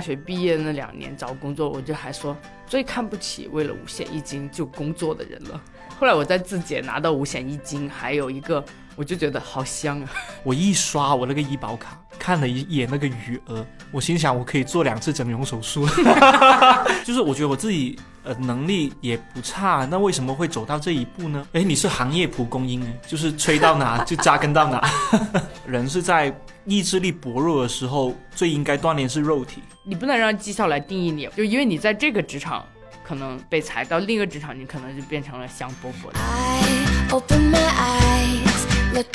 大学毕业那两年找工作，我就还说最看不起为了五险一金就工作的人了。后来我在字节拿到五险一金，还有一个我就觉得好香啊！我一刷我那个医保卡，看了一眼那个余额，我心想我可以做两次整容手术。就是我觉得我自己呃能力也不差，那为什么会走到这一步呢？哎，你是行业蒲公英哎，就是吹到哪 就扎根到哪。人是在意志力薄弱的时候最应该锻炼是肉体。你不能让绩效来定义你，就因为你在这个职场。可能被裁到另一个职场，你可能就变成了香饽饽的。大家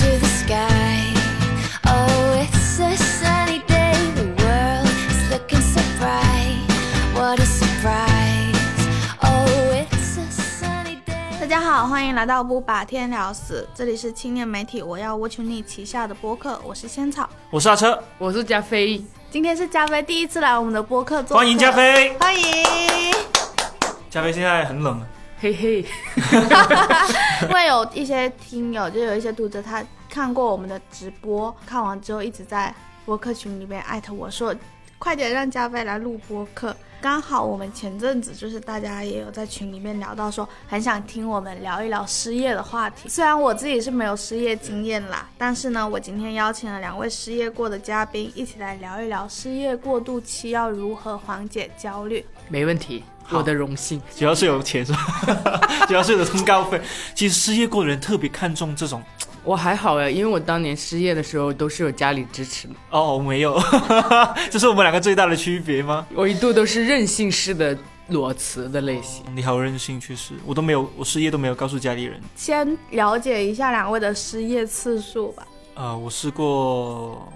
好，欢迎来到不把天聊死，这里是青年媒体我要 watch you 旗下的播客，我是仙草，我是阿车，我是加菲，今天是加菲第一次来我们的播客做，欢迎加菲，欢迎。加菲现在很冷，嘿嘿。因为有一些听友，就有一些读者，他看过我们的直播，看完之后一直在播客群里面艾特我说，快点让加菲来录播客。刚好我们前阵子就是大家也有在群里面聊到说，很想听我们聊一聊失业的话题。虽然我自己是没有失业经验啦，但是呢，我今天邀请了两位失业过的嘉宾，一起来聊一聊失业过渡期要如何缓解焦虑。没问题。我的荣幸，主要是有钱是吧？主要是有通告费。其实失业过的人特别看重这种。我还好哎，因为我当年失业的时候都是有家里支持的。哦，没有，这是我们两个最大的区别吗？我一度都是任性式的裸辞的类型。你好任性，确实，我都没有，我失业都没有告诉家里人。先了解一下两位的失业次数吧。呃，我试过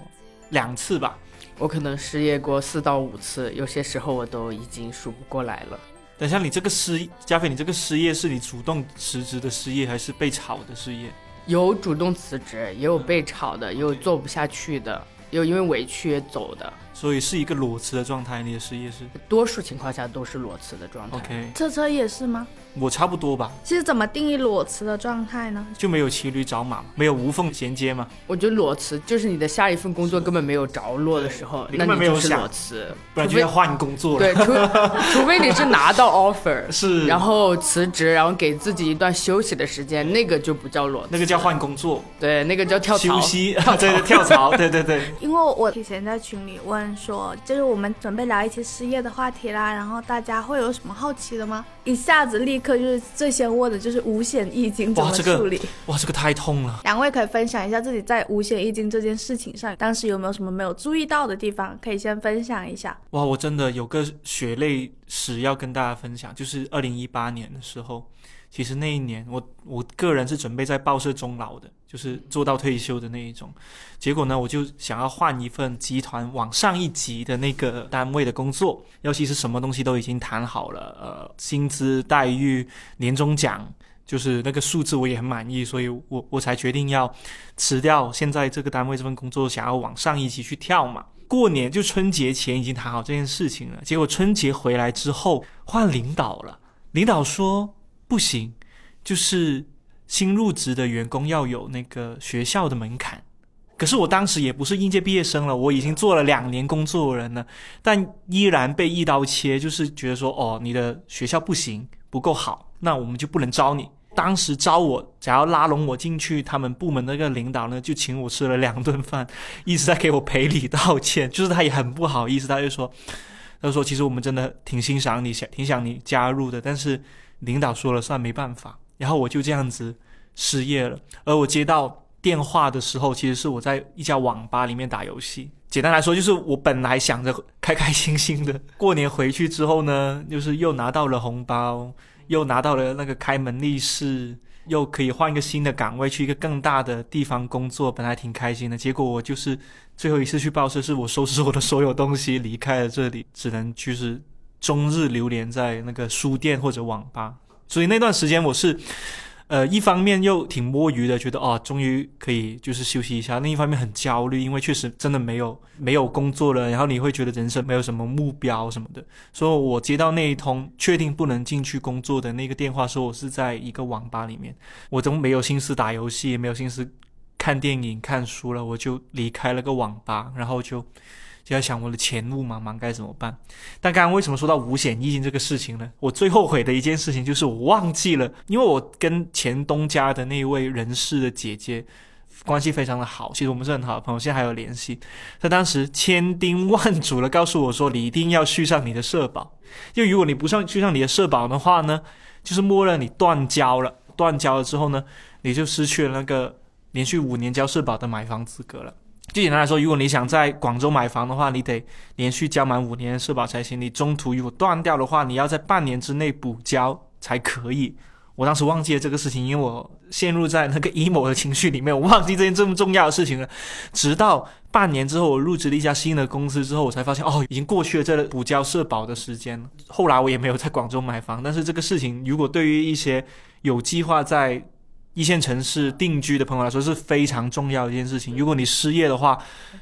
两次吧。我可能失业过四到五次，有些时候我都已经数不过来了。等下，你这个失加菲，你这个失业是你主动辞职的失业，还是被炒的失业？有主动辞职，也有被炒的，也有做不下去的，有因为委屈走的。所以是一个裸辞的状态，你的事业是？多数情况下都是裸辞的状态。OK，车车也是吗？我差不多吧。其实怎么定义裸辞的状态呢？就没有骑驴找马，没有无缝衔接吗？我觉得裸辞就是你的下一份工作根本没有着落的时候，那你就是裸辞，不然就要换工作了。对，除 除非你是拿到 offer，是，然后辞职，然后给自己一段休息的时间，那个就不叫裸辞，那个叫换工作。对，那个叫跳槽。休息，对，跳槽，对对对。因为我以前在群里问说，就是我们准备聊一期失业的话题啦，然后大家会有什么好奇的吗？一下子立刻就是最先。先问的就是五险一金怎么处理？哇，这个太痛了！两位可以分享一下自己在五险一金这件事情上，当时有没有什么没有注意到的地方？可以先分享一下。哇，我真的有个血泪史要跟大家分享，就是二零一八年的时候。其实那一年，我我个人是准备在报社终老的，就是做到退休的那一种。结果呢，我就想要换一份集团往上一级的那个单位的工作，尤其是什么东西都已经谈好了，呃，薪资待遇、年终奖，就是那个数字我也很满意，所以我我才决定要辞掉现在这个单位这份工作，想要往上一级去跳嘛。过年就春节前已经谈好这件事情了，结果春节回来之后换领导了，领导说。不行，就是新入职的员工要有那个学校的门槛。可是我当时也不是应届毕业生了，我已经做了两年工作人了，但依然被一刀切，就是觉得说，哦，你的学校不行，不够好，那我们就不能招你。当时招我，想要拉拢我进去，他们部门那个领导呢，就请我吃了两顿饭，一直在给我赔礼道歉，就是他也很不好意思，他就说，他说，其实我们真的挺欣赏你，想挺想你加入的，但是。领导说了算，没办法。然后我就这样子失业了。而我接到电话的时候，其实是我在一家网吧里面打游戏。简单来说，就是我本来想着开开心心的过年回去之后呢，就是又拿到了红包，又拿到了那个开门利是，又可以换一个新的岗位，去一个更大的地方工作，本来挺开心的。结果我就是最后一次去报社，是我收拾我的所有东西离开了这里，只能就是。终日流连在那个书店或者网吧，所以那段时间我是，呃，一方面又挺摸鱼的，觉得哦，终于可以就是休息一下；另一方面很焦虑，因为确实真的没有没有工作了，然后你会觉得人生没有什么目标什么的。所以我接到那一通确定不能进去工作的那个电话，说我是在一个网吧里面，我都没有心思打游戏，也没有心思看电影、看书了，我就离开了个网吧，然后就。就在想我的前路茫茫该怎么办。但刚刚为什么说到五险一金这个事情呢？我最后悔的一件事情就是我忘记了，因为我跟前东家的那位人事的姐姐。关系非常的好，其实我们是很好的朋友，现在还有联系。他当时千叮万嘱的告诉我说：“你一定要续上你的社保，因为如果你不上续上你的社保的话呢，就是默认你断交了。断交了之后呢，你就失去了那个连续五年交社保的买房资格了。就简单来说，如果你想在广州买房的话，你得连续交满五年社保才行。你中途如果断掉的话，你要在半年之内补交才可以。”我当时忘记了这个事情，因为我陷入在那个 emo 的情绪里面，我忘记这件这么重要的事情了。直到半年之后，我入职了一家新的公司之后，我才发现，哦，已经过去了这个补交社保的时间。后来我也没有在广州买房，但是这个事情，如果对于一些有计划在一线城市定居的朋友来说，是非常重要的一件事情。如果你失业的话，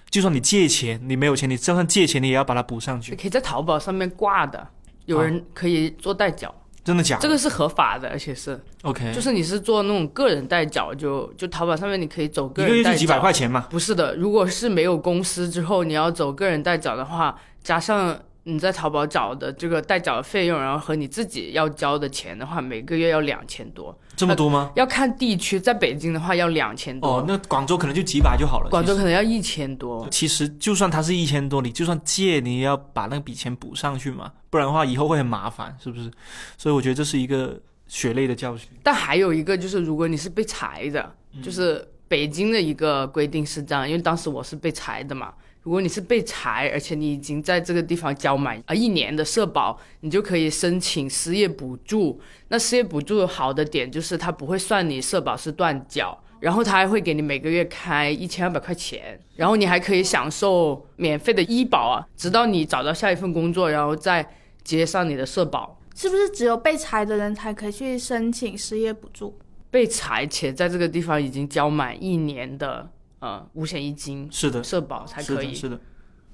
就算你借钱，你没有钱，你就算借钱，你也要把它补上去。可以在淘宝上面挂的，有人可以做代缴。真的假的？这个是合法的，而且是 OK，就是你是做那种个人代缴，就就淘宝上面你可以走个人代缴，一个月就几百块钱嘛？不是的，如果是没有公司之后，你要走个人代缴的话，加上。你在淘宝找的这个代缴的费用，然后和你自己要交的钱的话，每个月要两千多，这么多吗？要看地区，在北京的话要两千多。哦，那广州可能就几百就好了。广州可能要一千多。其实就算它是一千多，你就算借，你也要把那笔钱补上去嘛，不然的话以后会很麻烦，是不是？所以我觉得这是一个血泪的教训。但还有一个就是，如果你是被裁的，就是北京的一个规定是这样，因为当时我是被裁的嘛。如果你是被裁，而且你已经在这个地方交满啊一年的社保，你就可以申请失业补助。那失业补助好的点就是它不会算你社保是断缴，然后它还会给你每个月开一千二百块钱，然后你还可以享受免费的医保啊，直到你找到下一份工作，然后再接上你的社保。是不是只有被裁的人才可以去申请失业补助？被裁且在这个地方已经交满一年的。呃，五险一金是的，社保才可以。是的，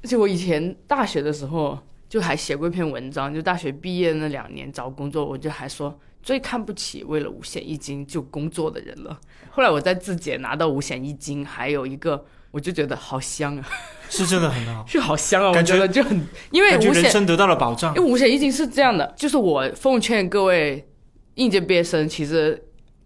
而且我以前大学的时候就还写过一篇文章，就大学毕业那两年找工作，我就还说最看不起为了五险一金就工作的人了。后来我在自检拿到五险一金，还有一个我就觉得好香啊，是真的很好，是好香啊，我觉得就很因为五险人生得到了保障。因为五险一金是这样的，就是我奉劝各位应届毕业生，其实。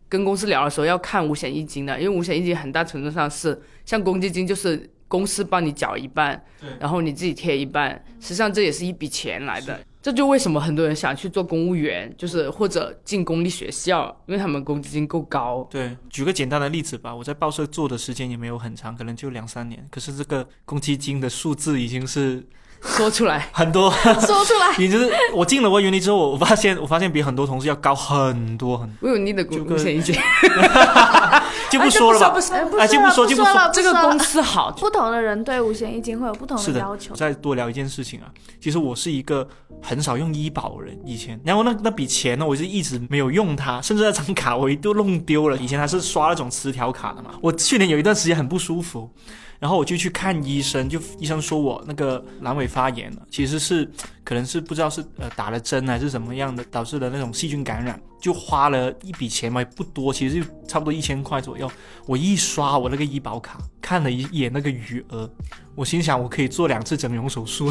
跟公司聊的时候要看五险一金的，因为五险一金很大程度上是像公积金，就是公司帮你缴一半，然后你自己贴一半，实际上这也是一笔钱来的。这就为什么很多人想去做公务员，就是或者进公立学校，因为他们公积金够高。对，举个简单的例子吧，我在报社做的时间也没有很长，可能就两三年，可是这个公积金的数字已经是。说出来 很多，说出来。你就是我进了我原理之后，我发现我发现比很多同事要高很多很多。我有你的贡献一金，就不说了吧，哎，就不说就不说。这个公司好，不同的人对五险一金会有不同的要求。再多聊一件事情啊，其实我是一个很少用医保的人，以前，然后那那笔钱呢，我就一直没有用它，甚至那张卡我一度弄丢了。以前还是刷那种磁条卡的嘛。我去年有一段时间很不舒服。然后我就去看医生，就医生说我那个阑尾发炎了，其实是可能是不知道是呃打了针还是什么样的导致的那种细菌感染，就花了一笔钱嘛，也不多，其实就差不多一千块左右。我一刷我那个医保卡，看了一眼那个余额，我心想我可以做两次整容手术，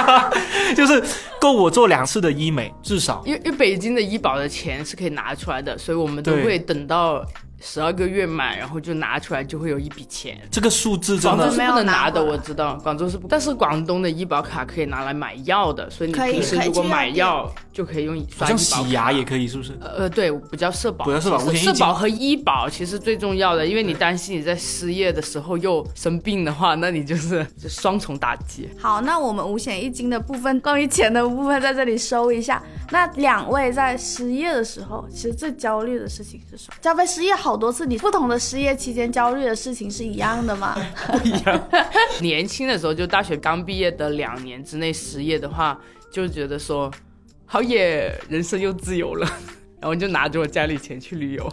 就是够我做两次的医美，至少。因为因为北京的医保的钱是可以拿出来的，所以我们都会等到。十二个月满，然后就拿出来，就会有一笔钱。这个数字真的是不能拿的，我知道。广州是不，但是广东的医保卡可以拿来买药的，所以你平时如果买药就可以用。好像洗牙也可以，是不是？呃，对，不叫社保。不叫社保，社保和医保其实最重要的，因为你担心你在失业的时候又生病的话，那你就是 就双重打击。好，那我们五险一金的部分，关于钱的部分在这里收一下。那两位在失业的时候，其实最焦虑的事情是什么？加菲失业好多次，你不同的失业期间焦虑的事情是一样的吗？不一样。年轻的时候，就大学刚毕业的两年之内失业的话，就觉得说，好耶，人生又自由了，然后就拿着我家里钱去旅游。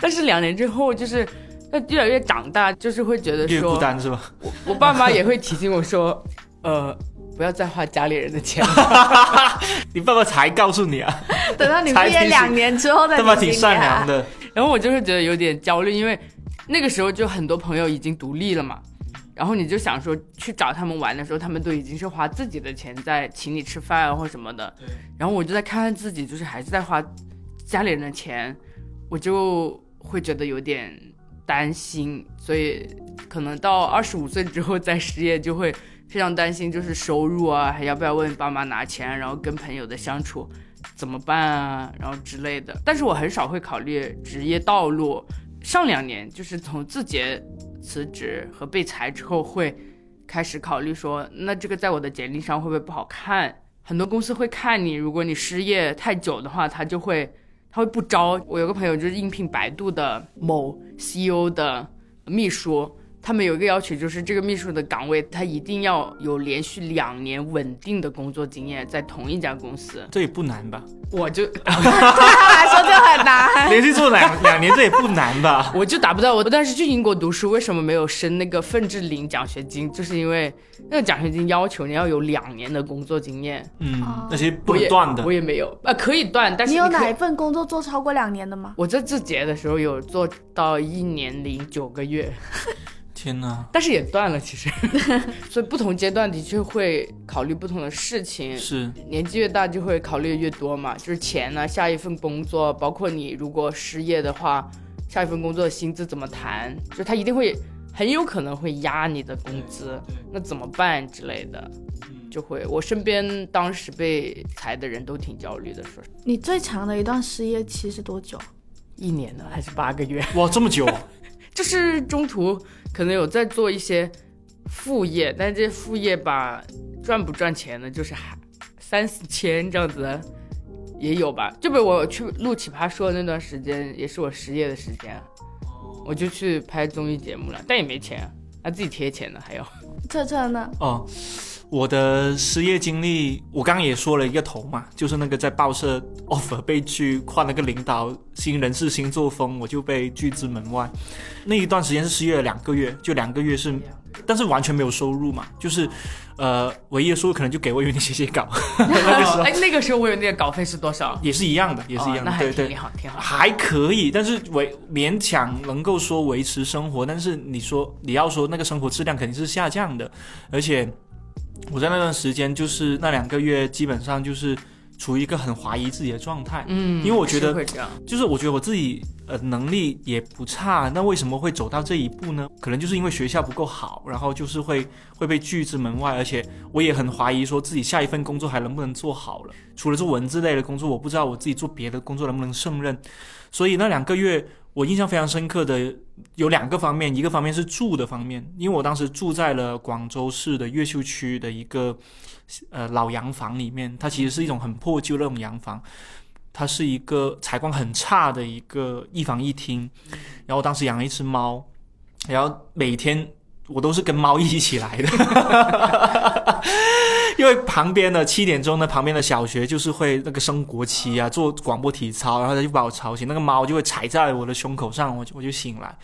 但是两年之后，就是那越来越长大，就是会觉得说，越孤单是吧？我我爸妈也会提醒我说，呃。不要再花家里人的钱了，你爸爸才告诉你啊！等到你毕业两年之后再。爸爸挺善良的。然后我就会觉得有点焦虑，因为那个时候就很多朋友已经独立了嘛，然后你就想说去找他们玩的时候，他们都已经是花自己的钱在请你吃饭啊或什么的。对。然后我就在看看自己，就是还是在花家里人的钱，我就会觉得有点担心。所以可能到二十五岁之后再失业，就会非常担心，就是收入啊，还要不要问爸妈拿钱，然后跟朋友的相处怎么办啊，然后之类的。但是我很少会考虑职业道路。上两年就是从字节。辞职和被裁之后，会开始考虑说，那这个在我的简历上会不会不好看？很多公司会看你，如果你失业太久的话，他就会他会不招。我有个朋友就是应聘百度的某 CEO 的秘书。他们有一个要求，就是这个秘书的岗位，他一定要有连续两年稳定的工作经验，在同一家公司。这也不难吧？我就 对他来说就很难。连续做两两年，这也不难吧？我就达不到。我当时去英国读书，为什么没有升那个份志领奖学金？就是因为那个奖学金要求你要有两年的工作经验。嗯，那些不能断的。我也没有啊，可以断，但是你有哪一份工作做超过两年的吗？我在字节的时候有做到一年零九个月。天呐！但是也断了，其实，所以不同阶段的确会考虑不同的事情。是，年纪越大就会考虑越多嘛，就是钱呢，下一份工作，包括你如果失业的话，下一份工作的薪资怎么谈，就他一定会很有可能会压你的工资，那怎么办之类的，就会。我身边当时被裁的人都挺焦虑的，说。你最长的一段失业期是多久？一年呢，还是八个月？哇，这么久！就是中途可能有在做一些副业，但这些副业吧，赚不赚钱呢？就是还三四千这样子也有吧。就比如我去录奇葩说的那段时间，也是我失业的时间，我就去拍综艺节目了，但也没钱，啊自己贴钱的还要。彻彻呢？哦。我的失业经历，我刚刚也说了一个头嘛，就是那个在报社 offer 被拒，换了个领导，新人事新作风，我就被拒之门外。那一段时间是失业了两个月，就两个月是，但是完全没有收入嘛，就是，呃，唯一的收入可能就给我有点写写稿。那个时候，哎，那个时候我有那个稿费是多少？也是一样的，也是一样的，对对，挺好，挺好，还可以，但是维勉强能够说维持生活，但是你说你要说那个生活质量肯定是下降的，而且。我在那段时间，就是那两个月，基本上就是处于一个很怀疑自己的状态。嗯，因为我觉得，就是我觉得我自己呃能力也不差，那为什么会走到这一步呢？可能就是因为学校不够好，然后就是会会被拒之门外，而且我也很怀疑说自己下一份工作还能不能做好了。除了做文字类的工作，我不知道我自己做别的工作能不能胜任。所以那两个月。我印象非常深刻的有两个方面，一个方面是住的方面，因为我当时住在了广州市的越秀区的一个呃老洋房里面，它其实是一种很破旧那种洋房，它是一个采光很差的一个一房一厅，然后当时养了一只猫，然后每天我都是跟猫一起来的。因为旁边的七点钟呢，旁边的小学就是会那个升国旗啊，做广播体操，然后他就把我吵醒，那个猫就会踩在我的胸口上，我我就醒来。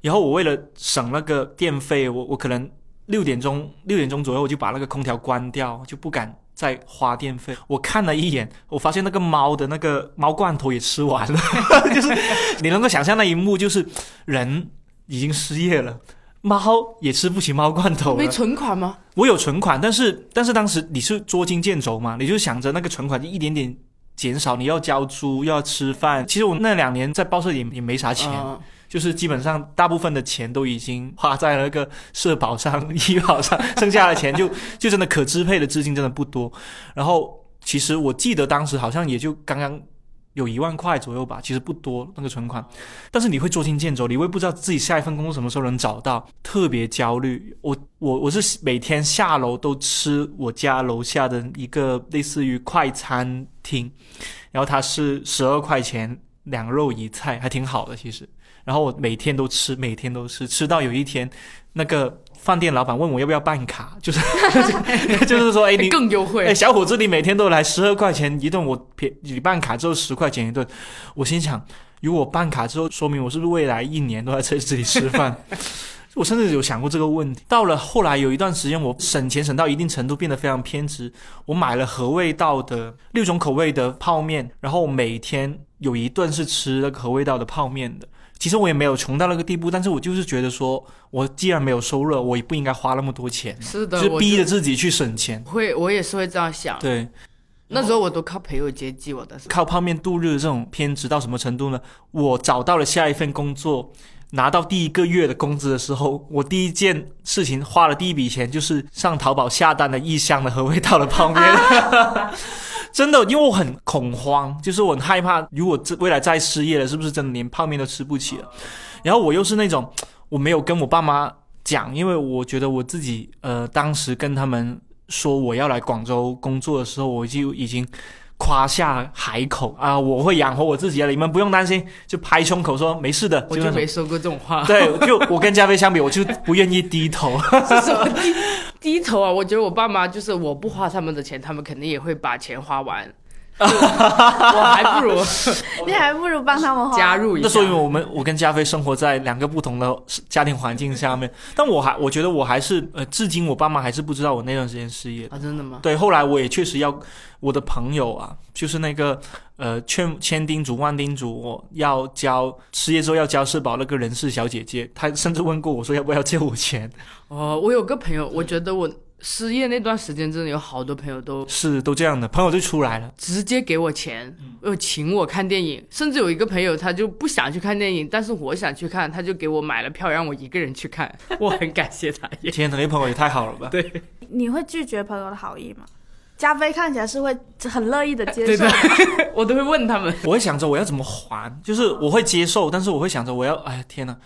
然后我为了省那个电费，我我可能六点钟六点钟左右我就把那个空调关掉，就不敢再花电费。我看了一眼，我发现那个猫的那个猫罐头也吃完了，就是你能够想象那一幕，就是人已经失业了。猫也吃不起猫罐头没存款吗？我有存款，但是但是当时你是捉襟见肘嘛，你就想着那个存款就一点点减少，你要交租要吃饭。其实我那两年在报社也也没啥钱，就是基本上大部分的钱都已经花在了那个社保上、医保上，剩下的钱就 就真的可支配的资金真的不多。然后其实我记得当时好像也就刚刚。有一万块左右吧，其实不多那个存款，但是你会捉襟见肘，你会不知道自己下一份工作什么时候能找到，特别焦虑。我我我是每天下楼都吃我家楼下的一个类似于快餐厅，然后它是十二块钱两肉一菜，还挺好的其实。然后我每天都吃，每天都吃，吃到有一天那个。饭店老板问我要不要办卡，就是 就是说，哎，你更优惠。哎，小伙子，你每天都来十二块钱一顿，我便你办卡之后十块钱一顿。我心想，如果办卡之后，说明我是不是未来一年都在这里吃饭？我甚至有想过这个问题。到了后来有一段时间，我省钱省到一定程度，变得非常偏执。我买了合味道的六种口味的泡面，然后每天有一顿是吃那个合味道的泡面的。其实我也没有穷到那个地步，但是我就是觉得说，我既然没有收入，我也不应该花那么多钱，是的，就是逼着自己去省钱。会，我也是会这样想。对，那时候我都靠朋友接济我的，靠泡面度日这种偏执到什么程度呢？我找到了下一份工作，拿到第一个月的工资的时候，我第一件事情花了第一笔钱就是上淘宝下单了一箱的和味道的泡面。真的，因为我很恐慌，就是我很害怕，如果这未来再失业了，是不是真的连泡面都吃不起了？然后我又是那种我没有跟我爸妈讲，因为我觉得我自己呃，当时跟他们说我要来广州工作的时候，我就已经夸下海口啊，我会养活我自己的，你们不用担心，就拍胸口说没事的，我就没说过这种话。对，就我跟加菲相比，我就不愿意低头。是什么低低头啊？我觉得我爸妈就是我不花他们的钱，他们肯定也会把钱花完。就我还不如 你还不如帮他们花。加入一下。那说明我们我跟加菲生活在两个不同的家庭环境下面，但我还我觉得我还是呃，至今我爸妈还是不知道我那段时间失业。啊，真的吗？对，后来我也确实要我的朋友啊，就是那个呃，劝千叮嘱万叮嘱我要交失业之后要交社保那个人事小姐姐，她甚至问过我说要不要借我钱，哦，我有个朋友，我觉得我失业那段时间真的有好多朋友都是都这样的，朋友就出来了。直接给我钱，又请我看电影，甚至有一个朋友他就不想去看电影，但是我想去看，他就给我买了票让我一个人去看，我很感谢他。天哪，那朋友也太好了吧？对你会拒绝朋友的好意吗？加菲看起来是会很乐意的接受对对，我都会问他们。我会想着我要怎么还，就是我会接受，但是我会想着我要，哎呀天哪，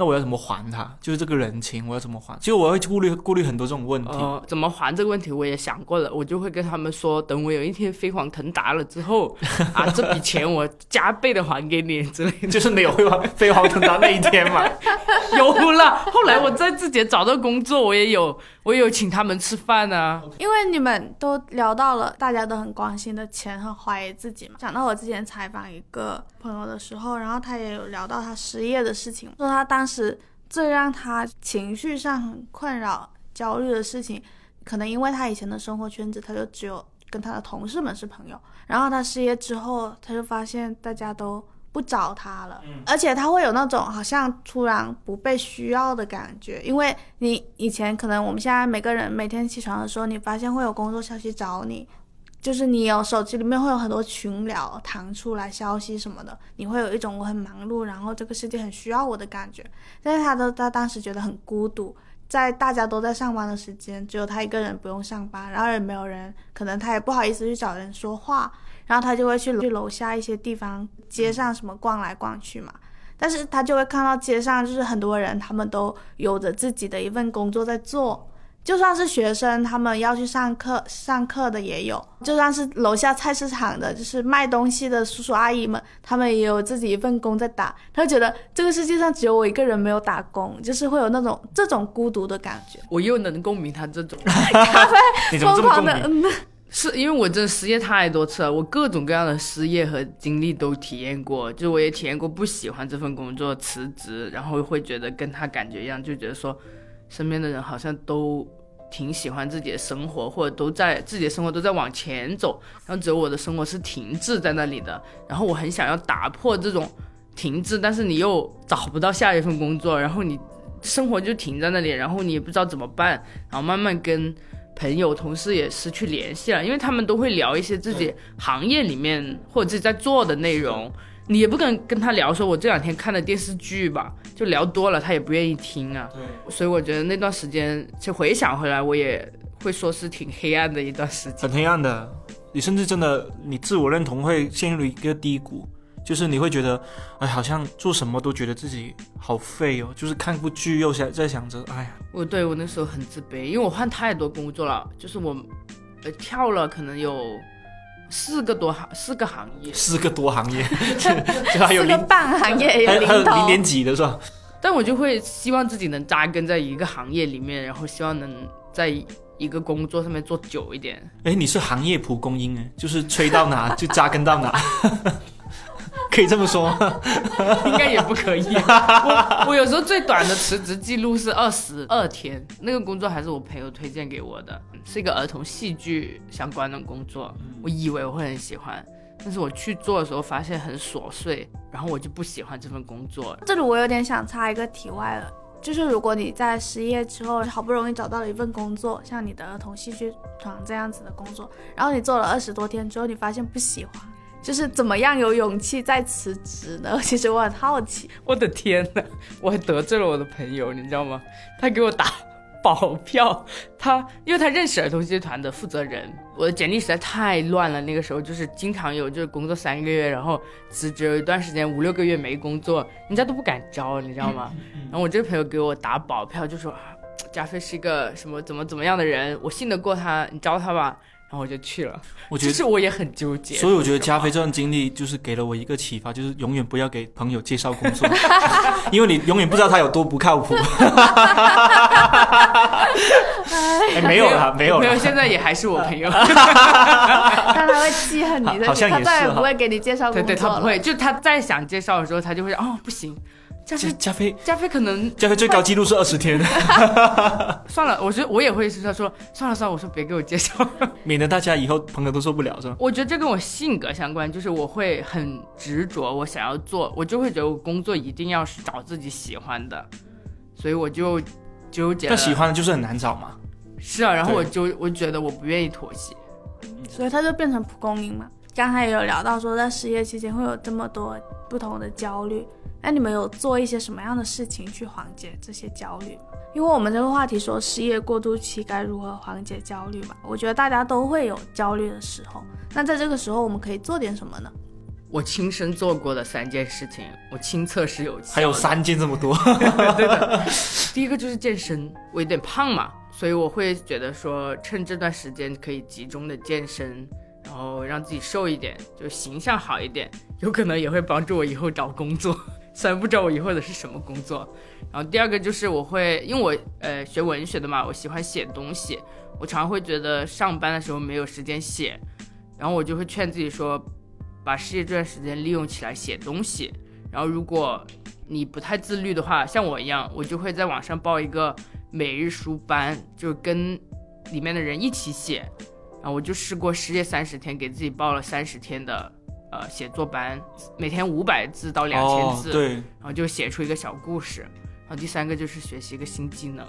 那我要怎么还他？就是这个人情我要怎么还？其实我会顾虑顾虑很多这种问题。呃，怎么还这个问题我也想过了，我就会跟他们说，等我有一天飞黄腾达了之后，啊，这笔钱我加倍的还给你之类的。就是没有飞黄 飞黄腾达那一天嘛。有了，后来我在自己找到工作，我也有，我也有请他们吃饭啊。因为你们都聊到了大家都很关心的钱和怀疑自己嘛。讲到我之前采访一个朋友的时候，然后他也有聊到他失业的事情，说他当时最让他情绪上很困扰、焦虑的事情，可能因为他以前的生活圈子，他就只有跟他的同事们是朋友，然后他失业之后，他就发现大家都。不找他了，而且他会有那种好像突然不被需要的感觉，因为你以前可能我们现在每个人每天起床的时候，你发现会有工作消息找你，就是你有手机里面会有很多群聊弹出来消息什么的，你会有一种我很忙碌，然后这个世界很需要我的感觉。但是他的他当时觉得很孤独，在大家都在上班的时间，只有他一个人不用上班，然后也没有人，可能他也不好意思去找人说话。然后他就会去去楼下一些地方，街上什么逛来逛去嘛。但是他就会看到街上就是很多人，他们都有着自己的一份工作在做。就算是学生，他们要去上课上课的也有；就算是楼下菜市场的，就是卖东西的叔叔阿姨们，他们也有自己一份工在打。他觉得这个世界上只有我一个人没有打工，就是会有那种这种孤独的感觉。我又能共鸣他这种你怎么这么疯狂的？嗯，是因为我真的失业太多次了，我各种各样的失业和经历都体验过，就我也体验过不喜欢这份工作辞职，然后会觉得跟他感觉一样，就觉得说身边的人好像都挺喜欢自己的生活，或者都在自己的生活都在往前走，然后只有我的生活是停滞在那里的，然后我很想要打破这种停滞，但是你又找不到下一份工作，然后你生活就停在那里，然后你也不知道怎么办，然后慢慢跟。朋友、同事也失去联系了，因为他们都会聊一些自己行业里面或者自己在做的内容，你也不敢跟他聊说我这两天看的电视剧吧，就聊多了他也不愿意听啊。所以我觉得那段时间，其实回想回来，我也会说是挺黑暗的一段时间。很黑暗的，你甚至真的你自我认同会陷入一个低谷，就是你会觉得，哎，好像做什么都觉得自己好废哦，就是看部剧又想在想着，哎呀，我对我那时候很自卑，因为我换太多工作了，就是我呃跳了可能有四个多行四个行业，四个多行业，就还有半行业还有零，点几的是吧？但我就会希望自己能扎根在一个行业里面，然后希望能在一个工作上面做久一点。哎，你是行业蒲公英哎，就是吹到哪就扎根到哪，可以这么说吗？应该也不可以。我 我有时候最短的辞职记录是二十二天，那个工作还是我朋友推荐给我的，是一个儿童戏剧相关的工作。我以为我会很喜欢，但是我去做的时候发现很琐碎，然后我就不喜欢这份工作。这里我有点想插一个题外了，就是如果你在失业之后好不容易找到了一份工作，像你的儿童戏剧团这样子的工作，然后你做了二十多天之后，你发现不喜欢，就是怎么样有勇气再辞职呢？其实我很好奇。我的天呐，我还得罪了我的朋友，你知道吗？他给我打保票，他因为他认识儿童戏剧团的负责人，我的简历实在太乱了。那个时候就是经常有就是工作三个月，然后辞职，有一段时间五六个月没工作，人家都不敢招，你知道吗？然后我这个朋友给我打保票，就说啊，加菲是一个什么怎么怎么样的人，我信得过他，你招他吧。然后我就去了，我觉得其实我也很纠结。所以我觉得加菲这段经历就是给了我一个启发，就是永远不要给朋友介绍工作，因为你永远不知道他有多不靠谱。哎，没有了，没有没有，了。现在也还是我朋友。但 他会记恨你的，好像也他再也不会给你介绍对对，工作了。他不会，就他再想介绍的时候，他就会哦不行，加菲加加菲，加菲可能加菲最高纪录是二十天，算了，我觉得我也会是他说算了算了，我说别给我介绍。免得大家以后朋友都受不了，是吧？我觉得这跟我性格相关，就是我会很执着，我想要做，我就会觉得我工作一定要是找自己喜欢的，所以我就纠结了。但喜欢的就是很难找嘛。是啊，然后我就我觉得我不愿意妥协。所以他就变成蒲公英嘛。刚才也有聊到说，在失业期间会有这么多不同的焦虑，那你们有做一些什么样的事情去缓解这些焦虑？因为我们这个话题说失业过渡期该如何缓解焦虑嘛，我觉得大家都会有焦虑的时候。那在这个时候，我们可以做点什么呢？我亲身做过的三件事情，我亲测是有还有三件这么多，对的，第一个就是健身，我有点胖嘛，所以我会觉得说，趁这段时间可以集中的健身，然后让自己瘦一点，就形象好一点，有可能也会帮助我以后找工作。虽然不知道我以后的是什么工作。然后第二个就是我会，因为我呃学文学的嘛，我喜欢写东西，我常常会觉得上班的时候没有时间写，然后我就会劝自己说，把失业这段时间利用起来写东西。然后如果你不太自律的话，像我一样，我就会在网上报一个每日书班，就跟里面的人一起写。然后我就试过失业三十天，给自己报了三十天的呃写作班，每天五百字到两千字，哦对，然后就写出一个小故事。然后第三个就是学习一个新技能，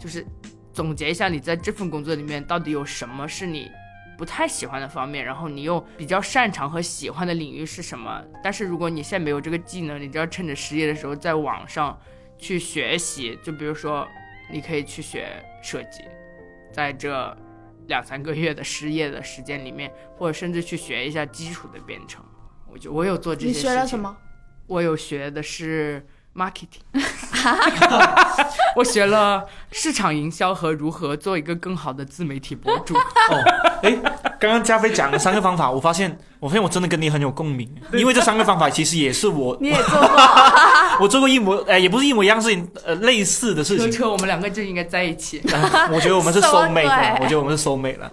就是总结一下你在这份工作里面到底有什么是你不太喜欢的方面，然后你又比较擅长和喜欢的领域是什么。但是如果你现在没有这个技能，你就要趁着失业的时候在网上去学习。就比如说，你可以去学设计，在这两三个月的失业的时间里面，或者甚至去学一下基础的编程。我就我有做这些事情。学了什么？我有学的是 marketing，我学了市场营销和如何做一个更好的自媒体博主。哦，哎，刚刚加菲讲了三个方法，我发现，我发现我真的跟你很有共鸣，因为这三个方法其实也是我 你也做过？我做过一模，哎，也不是一模一样事情，呃，类似的事情。车车，我们两个就应该在一起。啊 我觉得我们是什么 soul mate 了，我觉得我们是 soul mate 了。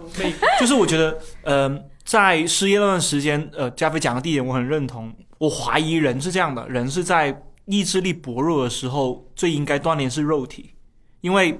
就是我觉得，呃，在失业那段时间，呃，加菲讲的第一点我很认同。我怀疑人是这样的，人是在意志力薄弱的时候最应该锻炼是肉体，因为，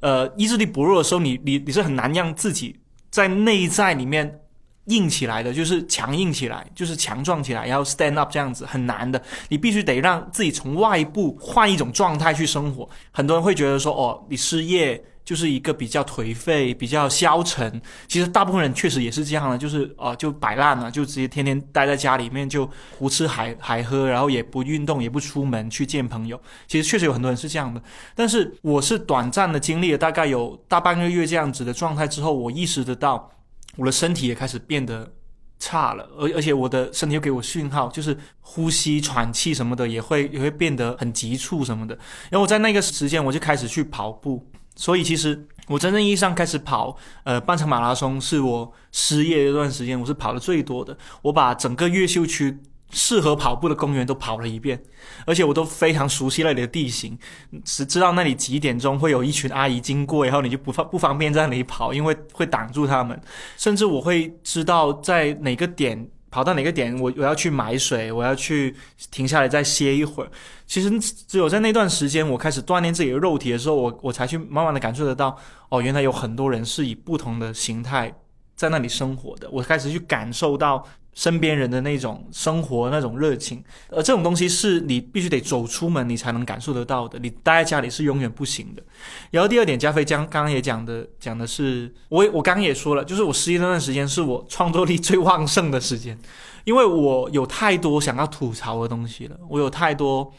呃，意志力薄弱的时候，你你你是很难让自己在内在里面硬起来的，就是强硬起来，就是强壮起来，然后 stand up 这样子很难的。你必须得让自己从外部换一种状态去生活。很多人会觉得说，哦，你失业就是一个比较颓废、比较消沉。其实大部分人确实也是这样的，就是呃，就摆烂了，就直接天天待在家里面，就胡吃海海喝，然后也不运动，也不出门去见朋友。其实确实有很多人是这样的，但是我是短暂的经历了大概有大半个月这样子的状态之后，我意识得到我的身体也开始变得。差了，而而且我的身体又给我讯号，就是呼吸、喘气什么的也会也会变得很急促什么的。然后我在那个时间我就开始去跑步，所以其实我真正意义上开始跑，呃，半程马拉松是我失业的一段时间，我是跑的最多的。我把整个越秀区适合跑步的公园都跑了一遍，而且我都非常熟悉那里的地形，只知道那里几点钟会有一群阿姨经过，然后你就不方不方便在那里跑，因为会挡住他们。甚至我会知道在哪个点跑到哪个点，我我要去买水，我要去停下来再歇一会儿。其实只有在那段时间，我开始锻炼自己的肉体的时候，我我才去慢慢的感受得到，哦，原来有很多人是以不同的形态在那里生活的，我开始去感受到身边人的那种生活那种热情，而这种东西是你必须得走出门你才能感受得到的，你待在家里是永远不行的。然后第二点，加菲将刚刚也讲的讲的是，我我刚刚也说了，就是我失业那段时间是我创作力最旺盛的时间，因为我有太多想要吐槽的东西了，我有太多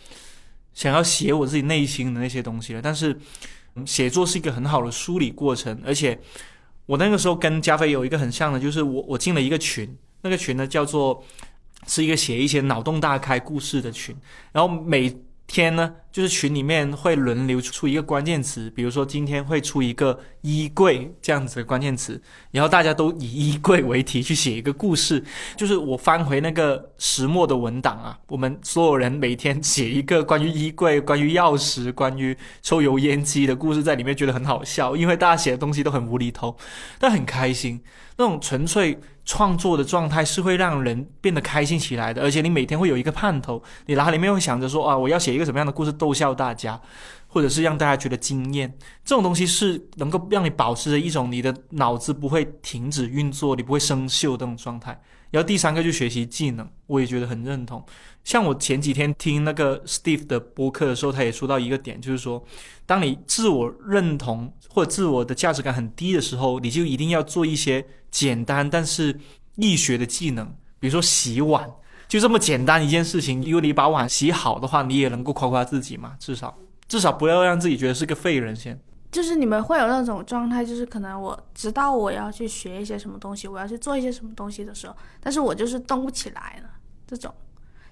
想要写我自己内心的那些东西了，但是。写作是一个很好的梳理过程，而且我那个时候跟加菲有一个很像的，就是我我进了一个群，那个群呢叫做是一个写一些脑洞大开故事的群，然后每。天呢，就是群里面会轮流出一个关键词，比如说今天会出一个衣柜这样子的关键词，然后大家都以衣柜为题去写一个故事。就是我翻回那个石墨的文档啊，我们所有人每天写一个关于衣柜、关于钥匙、关于抽油烟机的故事在里面，觉得很好笑，因为大家写的东西都很无厘头，但很开心。那种纯粹创作的状态是会让人变得开心起来的，而且你每天会有一个盼头，你脑海里面会想着说啊，我要写一个什么样的故事逗笑大家，或者是让大家觉得惊艳。这种东西是能够让你保持着一种你的脑子不会停止运作，你不会生锈这种状态。然后第三个就学习技能，我也觉得很认同。像我前几天听那个 Steve 的播客的时候，他也说到一个点，就是说，当你自我认同或者自我的价值感很低的时候，你就一定要做一些简单但是易学的技能，比如说洗碗，就这么简单一件事情。如果你把碗洗好的话，你也能够夸夸自己嘛，至少至少不要让自己觉得是个废人先。就是你们会有那种状态，就是可能我知道我要去学一些什么东西，我要去做一些什么东西的时候，但是我就是动不起来了，这种。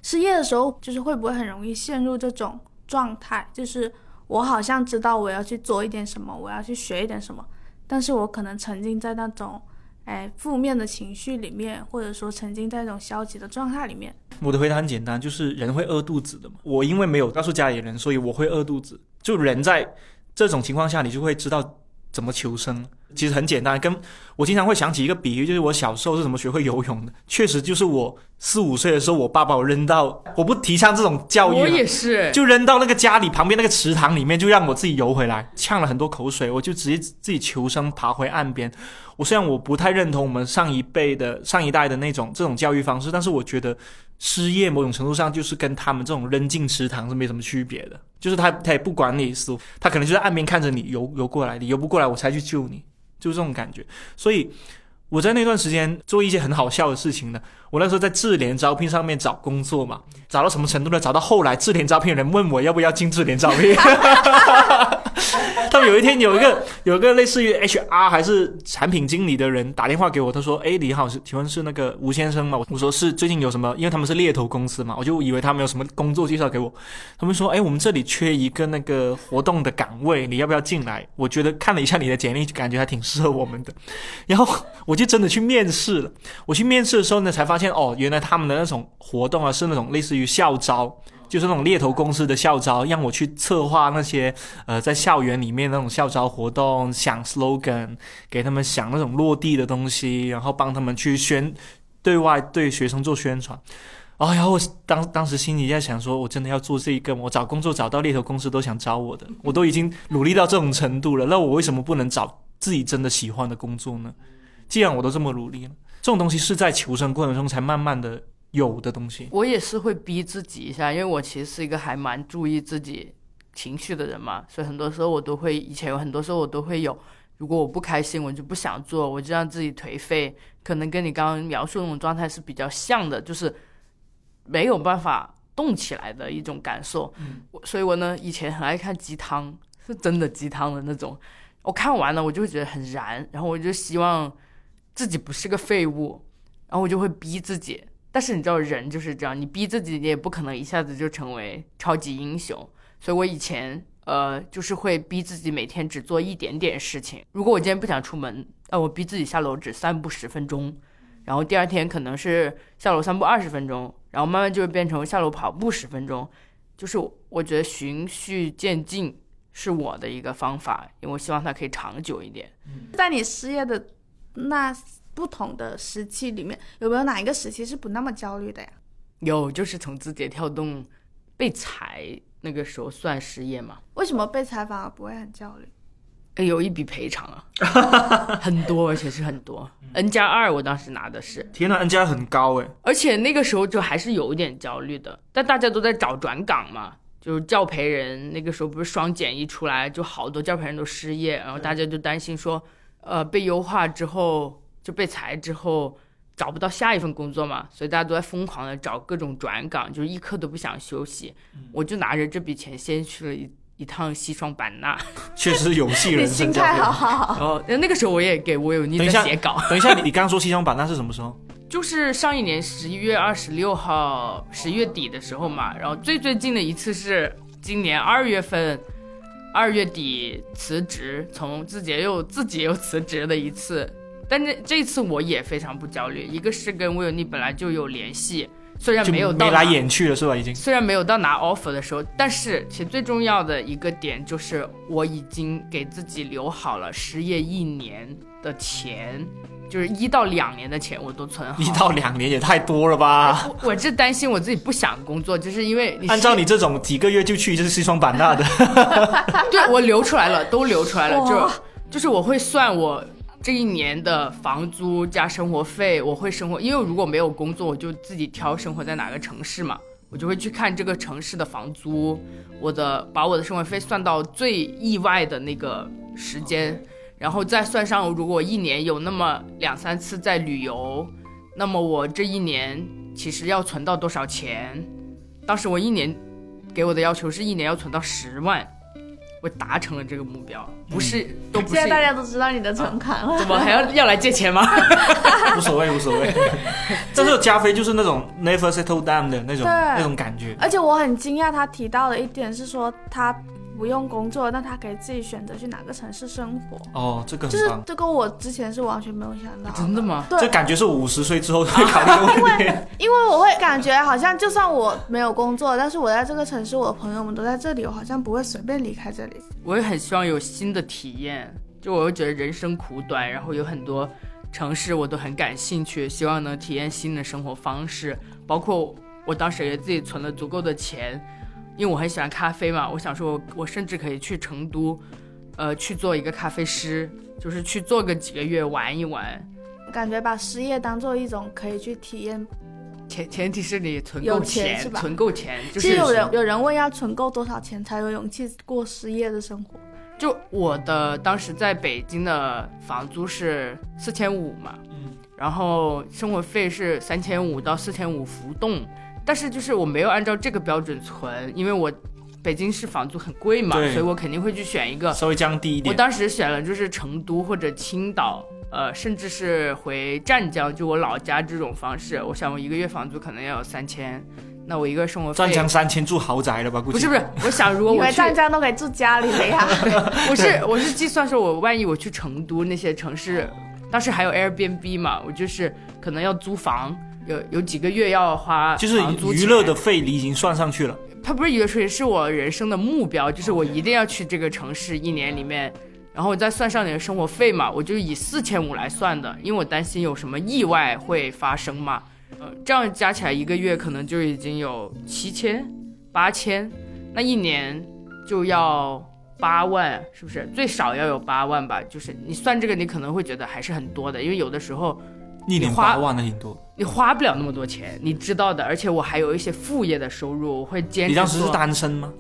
失业的时候，就是会不会很容易陷入这种状态？就是我好像知道我要去做一点什么，我要去学一点什么，但是我可能沉浸在那种，哎，负面的情绪里面，或者说沉浸在一种消极的状态里面。我的回答很简单，就是人会饿肚子的嘛。我因为没有告诉家里人，所以我会饿肚子。就人在这种情况下，你就会知道怎么求生。其实很简单，跟我经常会想起一个比喻，就是我小时候是怎么学会游泳的。确实，就是我四五岁的时候，我爸把我扔到，我不提倡这种教育，我也是，就扔到那个家里旁边那个池塘里面，就让我自己游回来，呛了很多口水，我就直接自己求生，爬回岸边。我虽然我不太认同我们上一辈的上一代的那种这种教育方式，但是我觉得失业某种程度上就是跟他们这种扔进池塘是没什么区别的，就是他他也不管你死，他可能就在岸边看着你游游过来，你游不过来，我才去救你。就是这种感觉，所以我在那段时间做一些很好笑的事情呢。我那时候在智联招聘上面找工作嘛，找到什么程度呢？找到后来智联招聘人问我要不要进智联招聘。他们有一天有一个有一个类似于 HR 还是产品经理的人打电话给我，他说：“哎，你好，是请问是那个吴先生吗？”我说：“是，最近有什么？因为他们是猎头公司嘛，我就以为他们有什么工作介绍给我。他们说：‘哎，我们这里缺一个那个活动的岗位，你要不要进来？’我觉得看了一下你的简历，感觉还挺适合我们的。然后我就真的去面试了。我去面试的时候呢，才发现哦，原来他们的那种活动啊，是那种类似于校招。”就是那种猎头公司的校招，让我去策划那些呃在校园里面那种校招活动，想 slogan，给他们想那种落地的东西，然后帮他们去宣对外对学生做宣传。哎呀，我当当时心里在想，说我真的要做这一个，我找工作找到猎头公司都想招我的，我都已经努力到这种程度了，那我为什么不能找自己真的喜欢的工作呢？既然我都这么努力了，这种东西是在求生过程中才慢慢的。有的东西，我也是会逼自己一下，因为我其实是一个还蛮注意自己情绪的人嘛，所以很多时候我都会，以前有很多时候我都会有，如果我不开心，我就不想做，我就让自己颓废，可能跟你刚刚描述那种状态是比较像的，就是没有办法动起来的一种感受。嗯，所以我呢以前很爱看鸡汤，是真的鸡汤的那种，我看完了我就会觉得很燃，然后我就希望自己不是个废物，然后我就会逼自己。但是你知道人就是这样，你逼自己，你也不可能一下子就成为超级英雄。所以我以前呃，就是会逼自己每天只做一点点事情。如果我今天不想出门，呃，我逼自己下楼只散步十分钟，然后第二天可能是下楼散步二十分钟，然后慢慢就会变成下楼跑步十分钟。就是我觉得循序渐进是我的一个方法，因为我希望它可以长久一点。在你失业的那。不同的时期里面，有没有哪一个时期是不那么焦虑的呀？有，就是从字节跳动被裁那个时候算失业嘛？为什么被裁反而不会很焦虑？哎有一笔赔偿啊，很多，而且是很多。N 加二，我当时拿的是，天呐，N 加很高哎，而且那个时候就还是有一点焦虑的，但大家都在找转岗嘛，就是教培人那个时候不是双减一出来，就好多教培人都失业，然后大家就担心说，呃，被优化之后就被裁之后找不到下一份工作嘛，所以大家都在疯狂的找各种转岗，就是一刻都不想休息。我就拿着这笔钱先去了一一趟西双版纳，确实有戏人生心态好好好。然后那个时候我也给我有你在写稿，等一下，你你刚刚说西双版纳是什么时候？就是上一年十一月二十六号十月底的时候嘛，然后最最近的一次是今年二月份，二月底辞职，从自己又自己又辞职的一次。但这这次我也非常不焦虑，一个是跟威尔尼本来就有联系，虽然没有到眉来拿眼去了是吧？已经。虽然没有到拿 offer 的时候，但是其实最重要的一个点就是我已经给自己留好了失业一年的钱，就是一到两年的钱我都存好。一到两年也太多了吧？我我是担心我自己不想工作，就是因为你按照你这种几个月就去一次西双版纳的，对我留出来了，都留出来了，就就是我会算我这一年的房租加生活费，我会生活，因为如果没有工作，我就自己挑生活在哪个城市嘛，我就会去看这个城市的房租，我的把我的生活费算到最意外的那个时间，然后再算上如果一年有那么两三次在旅游，那么我这一年其实要存到多少钱？当时我一年给我的要求是一年要存到十万，我达成了这个目标，不是、都不是现在大家都知道你的存款了。怎么还要要来借钱吗？无所谓无所谓。但是加菲就是那种 never settle down 的那种那种感觉。而且我很惊讶，他提到的一点是说他不用工作，那他可以自己选择去哪个城市生活，哦，这个就是。这个我之前是完全没有想到。真的吗？对这感觉是我五十岁之后会考虑的问题。因为我会感觉好像就算我没有工作，但是我在这个城市，我的朋友们都在这里，我好像不会随便离开这里。我也很希望有新的体验，就我会觉得人生苦短，然后有很多城市我都很感兴趣，希望能体验新的生活方式，包括我当时也自己存了足够的钱，因为我很喜欢咖啡嘛，我想说我我甚至可以去成都，呃，去做一个咖啡师，就是去做个几个月玩一玩，感觉把失业当做一种可以去体验。前前提是你存有够钱是吧存够钱，就是其实有人有人问要存够多少钱才有勇气过失业的生活？就我的当时在北京的房租是四千五嘛，嗯，然后生活费是三千五到四千五浮动，但是就是我没有按照这个标准存，因为我北京市房租很贵嘛，所以我肯定会去选一个。稍微降低一点我。当时选了就是成都或者青岛，呃，甚至是回湛江，就我老家这种方式。我想我一个月房租可能要有三千，那我一个生活费湛江三千住豪宅了吧？估计不是不是，我想如果我去湛江都可以住家里了呀？我是我是计算说，我万一我去成都那些城市，当时还有 Airbnb 嘛，我就是可能要租房，有有几个月要花就是娱乐的，费你已经算上去了。它不是娱乐税，是我人生的目标，就是我一定要去这个城市一年里面，然后我再算上你的生活费嘛，我就以四千五来算的，因为我担心有什么意外会发生嘛，呃，这样加起来一个月可能就已经有七千、八千，那一年就要八万，是不是？最少要有八万吧？就是你算这个，你可能会觉得还是很多的，因为有的时候一年你花八万的挺多。你花不了那么多钱，你知道的。而且我还有一些副业的收入，我会坚持你当时是单身吗？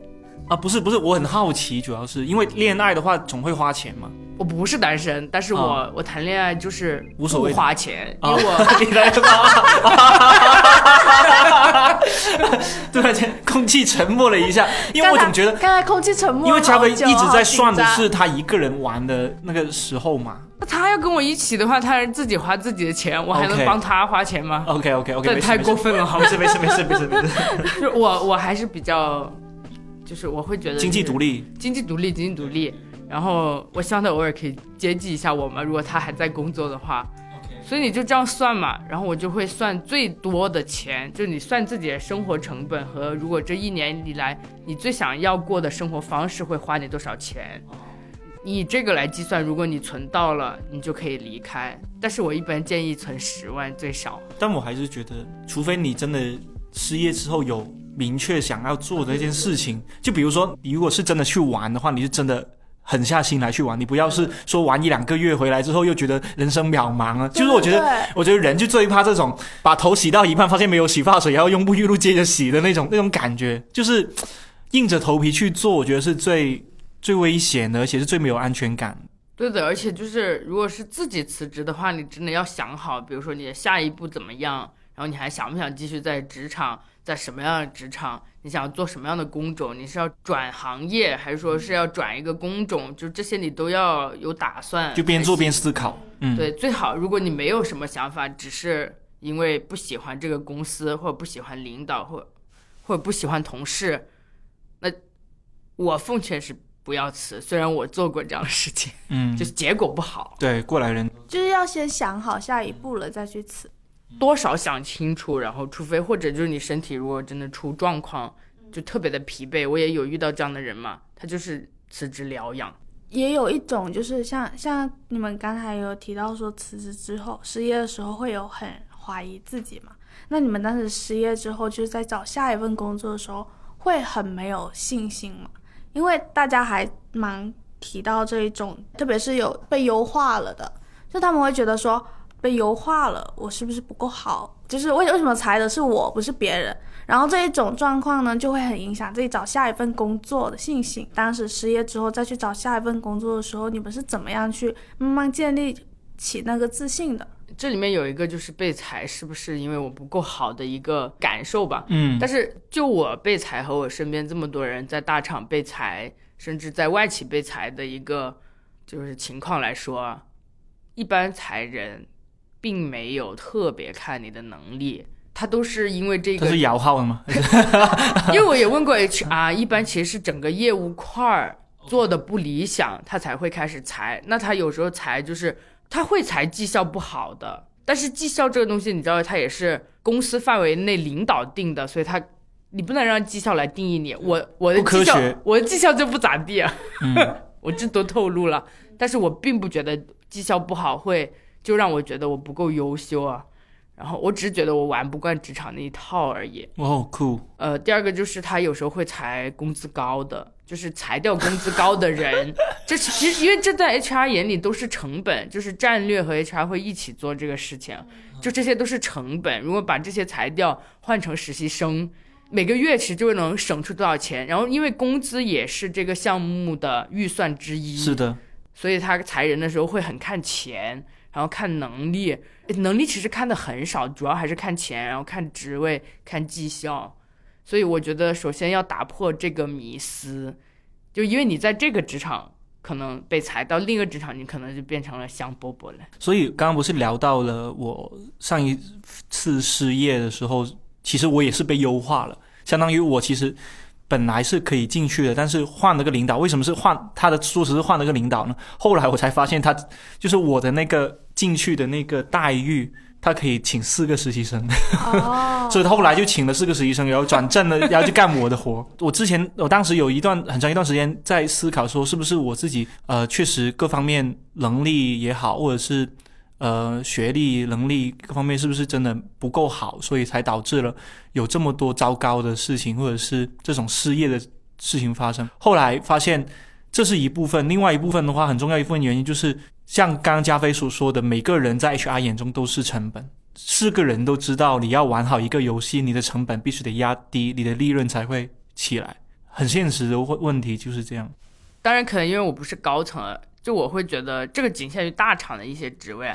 啊，不是不是，我很好奇，主要是因为恋爱的话总会花钱嘛。我不是单身，但是我、啊我谈恋爱就是无所谓花钱，因啊为我、你来吧。突然间，空气沉默了一下，因为我总觉得，刚才空气沉默，因为嘉宾一直在算的是他一个人玩的那个时候嘛。他要跟我一起的话，他自己花自己的钱，我还能帮他花钱吗？OK OK OK，这太过分了，好？没事没事没事没事没事，就我我还是比较，就是我会觉得经济独立，立。经济独立，经济独立。然后我希望他偶尔可以接济一下我嘛，如果他还在工作的话。所以你就这样算嘛，然后我就会算最多的钱，就是你算自己的生活成本和如果这一年以来你最想要过的生活方式会花你多少钱，你以这个来计算，如果你存到了，你就可以离开。但是我一般建议存十万最少。但我还是觉得，除非你真的失业之后有明确想要做的一件事情，就比如说，你如果是真的去玩的话，你是真的狠下心来去玩，你不要是说玩一两个月回来之后又觉得人生渺茫啊。就是我觉得，我觉得人就最怕这种把头洗到一半，发现没有洗发水，然后用沐浴露接着洗的那种那种感觉，就是硬着头皮去做，我觉得是最最危险的，而且是最没有安全感。对的，而且就是如果是自己辞职的话，你真的要想好，比如说你的下一步怎么样，然后你还想不想继续在职场，在什么样的职场，你想做什么样的工种，你是要转行业，还是说是要转一个工种，就这些你都要有打算，就边做边思考。嗯，对，最好如果你没有什么想法，只是因为不喜欢这个公司，或者不喜欢领导，或或者不喜欢同事，那我奉劝是不要辞。虽然我做过这样的事情，嗯，就是结果不好，对过来人，就是要先想好下一步了再去辞。多少想清楚，然后除非或者就是你身体如果真的出状况，就特别的疲惫，我也有遇到这样的人嘛，他就是辞职疗养。也有一种就是像像你们刚才有提到说辞职之后失业的时候会有很怀疑自己嘛？那你们当时失业之后就是在找下一份工作的时候会很没有信心吗？因为大家还蛮提到这一种，特别是有被优化了的，就他们会觉得说被优化了，我是不是不够好？就是为为什么裁的是我，不是别人？然后这一种状况呢，就会很影响自己找下一份工作的信心。当时失业之后再去找下一份工作的时候，你们是怎么样去慢慢建立起那个自信的？这里面有一个就是被裁，是不是因为我不够好的一个感受吧？嗯，但是就我被裁和我身边这么多人在大厂被裁，甚至在外企被裁的一个就是情况来说，一般裁人并没有特别看你的能力，他都是因为这个他是摇号的吗？因为我也问过 HR，一般其实是整个业务块儿做的不理想，他才会开始裁。那他有时候裁就是他会裁绩效不好的，但是绩效这个东西你知道，它也是公司范围内领导定的，所以他你不能让绩效来定义你。我我的绩效我的绩效就不咋地啊，嗯，我这都透露了，但是我并不觉得绩效不好会就让我觉得我不够优秀啊。然后我只是觉得我玩不惯职场那一套而已。哦，酷，呃，第二个就是他有时候会裁工资高的，就是裁掉工资高的人。这其实因为这在 HR 眼里都是成本，就是战略和 HR 会一起做这个事情，就这些都是成本。如果把这些裁掉，换成实习生，每个月其实就能省出多少钱。然后因为工资也是这个项目的预算之一，是的，所以他裁人的时候会很看钱，然后看能力。能力其实看的很少，主要还是看钱，然后看职位、看绩效。所以我觉得，首先要打破这个迷思，就因为你在这个职场可能被裁，到另一个职场你可能就变成了香饽饽了。所以刚刚不是聊到了我上一次失业的时候，其实我也是被优化了，相当于我其实本来是可以进去的，但是换了个领导。为什么是换他的说辞是换了个领导呢？后来我才发现他就是我的那个进去的那个待遇。他可以请四个实习生，哦，所以他后来就请了四个实习生，然后转正了，然后就干我的活。我之前，我当时有一段很长一段时间在思考，说是不是我自己呃，确实各方面能力也好，或者是呃学历能力各方面是不是真的不够好，所以才导致了有这么多糟糕的事情，或者是这种失业的事情发生。后来发现这是一部分，另外一部分的话，很重要一部分原因就是像刚刚加菲所说的，每个人在 HR 眼中都是成本。是个人都知道，你要玩好一个游戏，你的成本必须得压低，你的利润才会起来。很现实的问问题就是这样。当然，可能因为我不是高层，就我会觉得这个仅限于大厂的一些职位。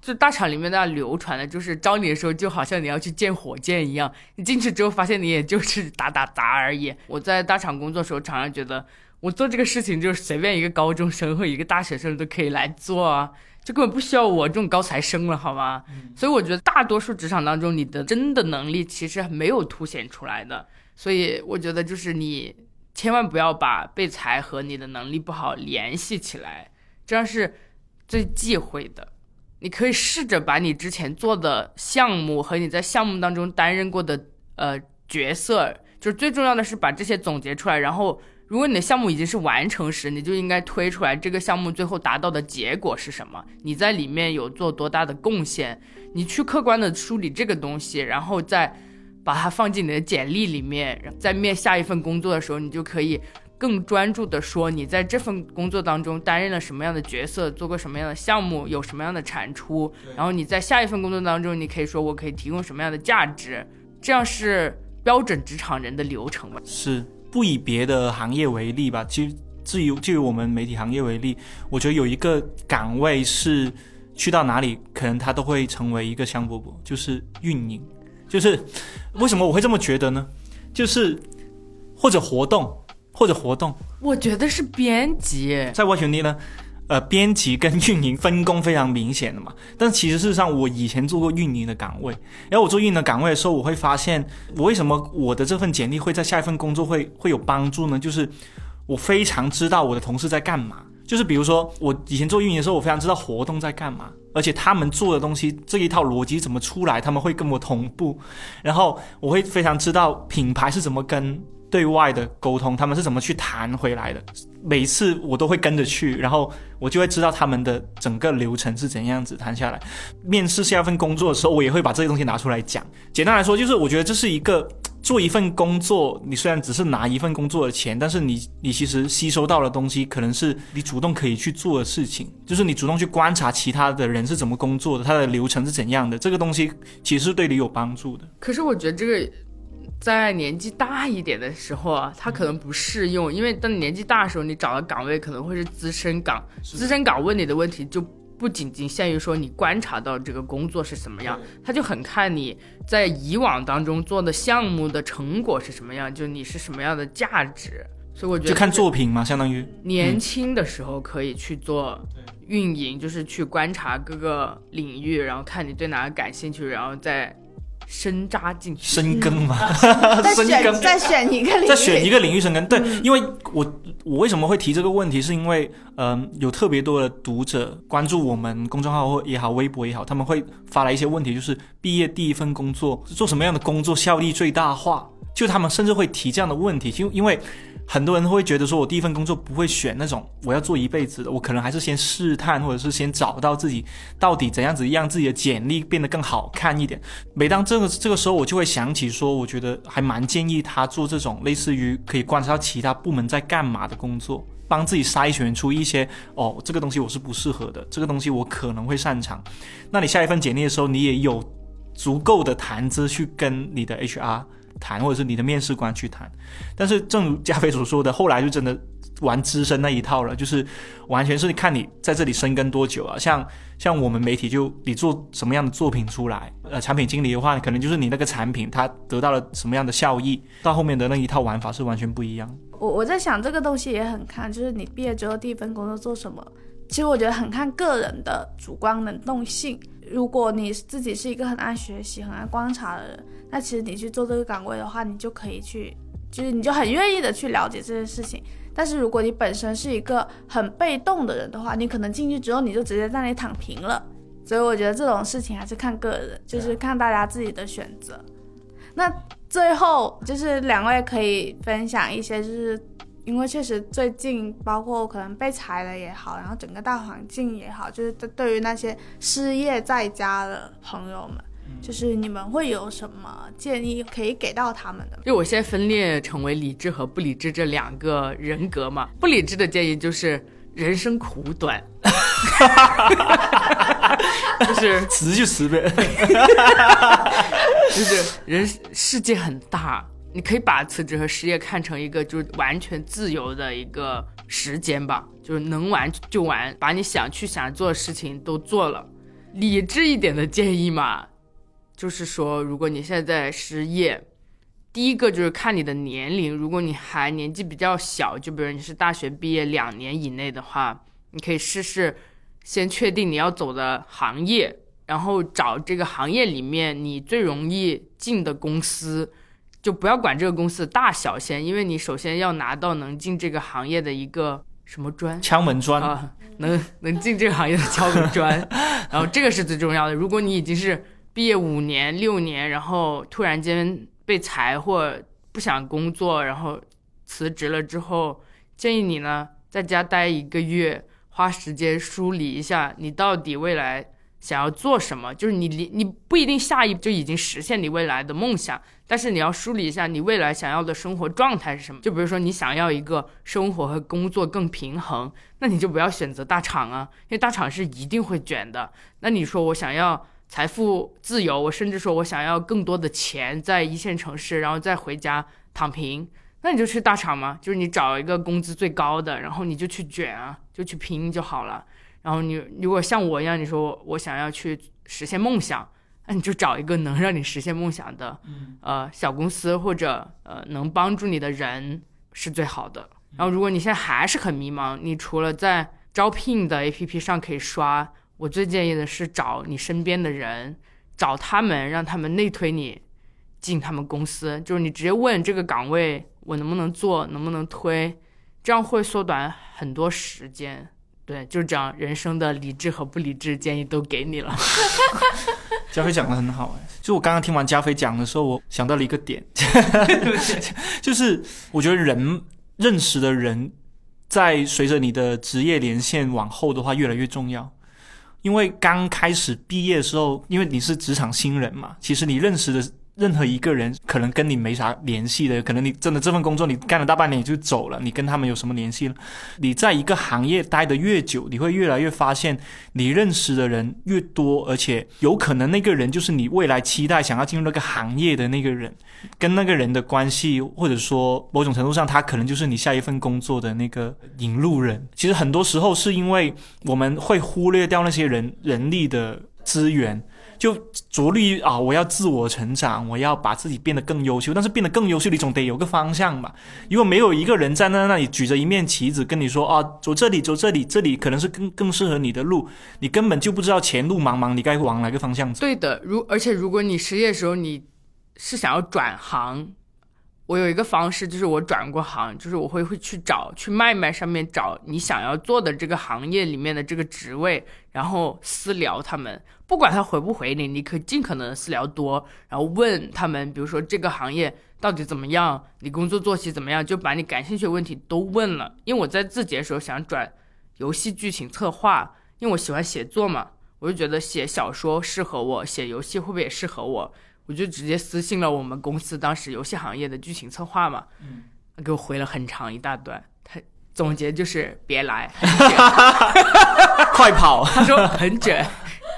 就大厂里面大家流传的就是招你的时候，就好像你要去建火箭一样，你进去之后发现你也就是打打杂而已。我在大厂工作的时候，常常觉得我做这个事情就是随便一个高中生或一个大学生都可以来做啊。就根本不需要我这种高材生了，好吗？所以我觉得大多数职场当中，你的真的能力其实没有凸显出来的。所以我觉得就是你千万不要把被裁和你的能力不好联系起来，这样是最忌讳的。你可以试着把你之前做的项目和你在项目当中担任过的呃角色，就是最重要的是把这些总结出来，然后。如果你的项目已经是完成时，你就应该推出来这个项目最后达到的结果是什么？你在里面有做多大的贡献？你去客观的梳理这个东西，然后再把它放进你的简历里面，在面下一份工作的时候，你就可以更专注的说你在这份工作当中担任了什么样的角色，做过什么样的项目，有什么样的产出，然后你在下一份工作当中，你可以说我可以提供什么样的价值，这样是标准职场人的流程吧？是不以别的行业为例吧，其实至于就以我们媒体行业为例，我觉得有一个岗位是去到哪里，可能它都会成为一个香饽饽，就是运营。就是为什么我会这么觉得呢？就是或者活动，或者活动，我觉得是编辑，在我兄弟呢，呃，编辑跟运营分工非常明显的嘛。但其实事实上，我以前做过运营的岗位，然后我做运营的岗位的时候，我会发现，我为什么我的这份简历会在下一份工作会会有帮助呢？就是我非常知道我的同事在干嘛。就是比如说，我以前做运营的时候，我非常知道活动在干嘛，而且他们做的东西这一套逻辑怎么出来，他们会跟我同步，然后我会非常知道品牌是怎么跟对外的沟通，他们是怎么去谈回来的，每次我都会跟着去，然后我就会知道他们的整个流程是怎样子谈下来。面试下一份工作的时候，我也会把这些东西拿出来讲。简单来说，就是我觉得这是一个。做一份工作，你虽然只是拿一份工作的钱，但是你你其实吸收到的东西，可能是你主动可以去做的事情，就是你主动去观察其他的人是怎么工作的，他的流程是怎样的，这个东西其实是对你有帮助的。可是我觉得这个在年纪大一点的时候啊，它可能不适用，因为当你年纪大的时候，你找的岗位可能会是资深岗，资深岗问你的问题就。不仅仅限于说你观察到这个工作是什么样，他就很看你在以往当中做的项目的成果是什么样，就你是什么样的价值。所以我觉得就看作品嘛，相当于年轻的时候可以去做运营，就是去观察各个领域，然后看你对哪个感兴趣，然后再。深扎进去，深耕嘛，再选再选一个领域，再选一个领域深耕。对，因为我我为什么会提这个问题，是因为嗯，有特别多的读者关注我们公众号或也好，微博也好，他们会发来一些问题，就是毕业第一份工作做什么样的工作效率最大化？就他们甚至会提这样的问题，就因为。很多人会觉得说，我第一份工作不会选那种我要做一辈子的，我可能还是先试探，或者是先找到自己到底怎样子让自己的简历变得更好看一点。每当这个这个时候，我就会想起说，我觉得还蛮建议他做这种类似于可以观察到其他部门在干嘛的工作，帮自己筛选出一些哦，这个东西我是不适合的，这个东西我可能会擅长。那你下一份简历的时候，你也有足够的谈资去跟你的 HR。谈，或者是你的面试官去谈，但是正如加菲所说的，后来就真的玩资深那一套了，就是完全是看你在这里深耕多久啊。像像我们媒体，就你做什么样的作品出来，呃，产品经理的话，可能就是你那个产品它得到了什么样的效益，到后面的那一套玩法是完全不一样。我我在想这个东西也很看，就是你毕业之后第一份工作做什么，其实我觉得很看个人的主观能动性。如果你自己是一个很爱学习、很爱观察的人，那其实你去做这个岗位的话，你就可以去，就是你就很愿意的去了解这件事情。但是如果你本身是一个很被动的人的话，你可能进去之后你就直接在那里躺平了。所以我觉得这种事情还是看个人，就是看大家自己的选择。那最后就是两位可以分享一些，就是。因为确实最近，包括可能被裁了也好，然后整个大环境也好，就是对于那些失业在家的朋友们，就是你们会有什么建议可以给到他们的？就我现在分裂成为理智和不理智这两个人格嘛。不理智的建议就是人生苦短，就是辞就辞呗，就是人世界很大。你可以把辞职和失业看成一个就是完全自由的一个时间吧，就是能玩就玩，把你想去想做的事情都做了。理智一点的建议嘛，就是说，如果你现在失业，第一个就是看你的年龄，如果你还年纪比较小，就比如你是大学毕业两年以内的话，你可以试试先确定你要走的行业，然后找这个行业里面你最容易进的公司。就不要管这个公司的大小先，因为你首先要拿到能进这个行业的一个什么砖，敲门砖啊，能能进这个行业的敲门砖，然后这个是最重要的。如果你已经是毕业五年六年，然后突然间被裁或不想工作，然后辞职了之后，建议你呢在家待一个月，花时间梳理一下你到底未来。想要做什么，就是你你你不一定下一步就已经实现你未来的梦想，但是你要梳理一下你未来想要的生活状态是什么。就比如说你想要一个生活和工作更平衡，那你就不要选择大厂啊，因为大厂是一定会卷的。那你说我想要财富自由，我甚至说我想要更多的钱在一线城市，然后再回家躺平，那你就去大厂嘛，就是你找一个工资最高的，然后你就去卷啊，就去拼就好了。然后你如果像我一样，你说我想要去实现梦想，那你就找一个能让你实现梦想的，呃，小公司或者呃能帮助你的人是最好的。然后如果你现在还是很迷茫，你除了在招聘的 APP 上可以刷，我最建议的是找你身边的人，找他们，让他们内推你进他们公司，就是你直接问这个岗位我能不能做，能不能推，这样会缩短很多时间。对，就是这样，人生的理智和不理智建议都给你了。加菲讲的很好哎，就我刚刚听完加菲讲的时候，我想到了一个点，就是我觉得人认识的人，在随着你的职业连线往后的话，越来越重要。因为刚开始毕业的时候，因为你是职场新人嘛，其实你认识的。任何一个人可能跟你没啥联系的，可能你真的这份工作你干了大半年你就走了，你跟他们有什么联系了？你在一个行业待得越久，你会越来越发现，你认识的人越多，而且有可能那个人就是你未来期待想要进入那个行业的那个人，跟那个人的关系，或者说某种程度上，他可能就是你下一份工作的那个引路人。其实很多时候是因为我们会忽略掉那些人人力的资源。就着力啊！我要自我成长，我要把自己变得更优秀。但是变得更优秀，你总得有个方向吧？如果没有一个人站在那里举着一面旗子跟你说啊，走这里，走这里，这里可能是更更适合你的路，你根本就不知道前路茫茫，你该往哪个方向走？对的，如而且如果你失业的时候你是想要转行。我有一个方式，就是我转过行，就是我会会去找去卖卖上面找你想要做的这个行业里面的这个职位，然后私聊他们，不管他回不回你，你可以尽可能私聊多，然后问他们，比如说这个行业到底怎么样，你工作作息怎么样，就把你感兴趣的问题都问了。因为我在字节的时候想转游戏剧情策划，因为我喜欢写作嘛，我就觉得写小说适合我，写游戏会不会也适合我？我就直接私信了我们公司当时游戏行业的剧情策划嘛，他给我回了很长一大段，他总结就是别来，快跑，他说很卷，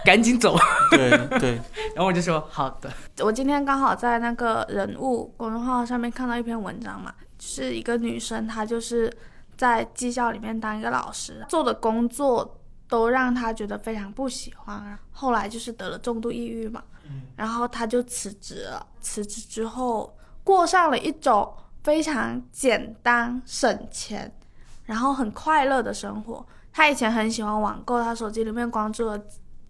赶紧走。对对，然后我就说好的。我今天刚好在那个人物公众号上面看到一篇文章嘛，是一个女生，她就是在技校里面当一个老师，做的工作都让她觉得非常不喜欢，后来就是得了重度抑郁嘛。然后她就辞职了。辞职之后，过上了一种非常简单、省钱，然后很快乐的生活。他以前很喜欢网购，他手机里面关注了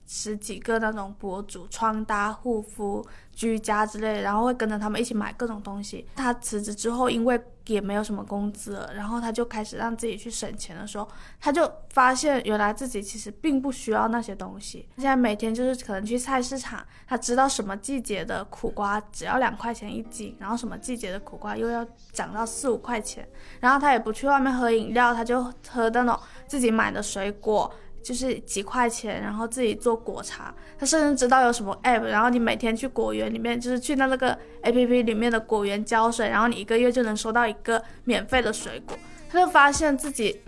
十几个那种博主，穿搭、护肤。居家之类，然后会跟着他们一起买各种东西。他辞职之后，因为也没有什么工资了，然后他就开始让自己去省钱的时候，他就发现原来自己其实并不需要那些东西。现在每天就是可能去菜市场，他知道什么季节的苦瓜只要两块钱一斤，然后什么季节的苦瓜又要涨到四五块钱，然后他也不去外面喝饮料，他就喝那种自己买的水果。就是几块钱，然后自己做果茶。他甚至知道有什么 app，然后你每天去果园里面，就是去那那个 app 里面的果园浇水，然后你一个月就能收到一个免费的水果。他就发现自己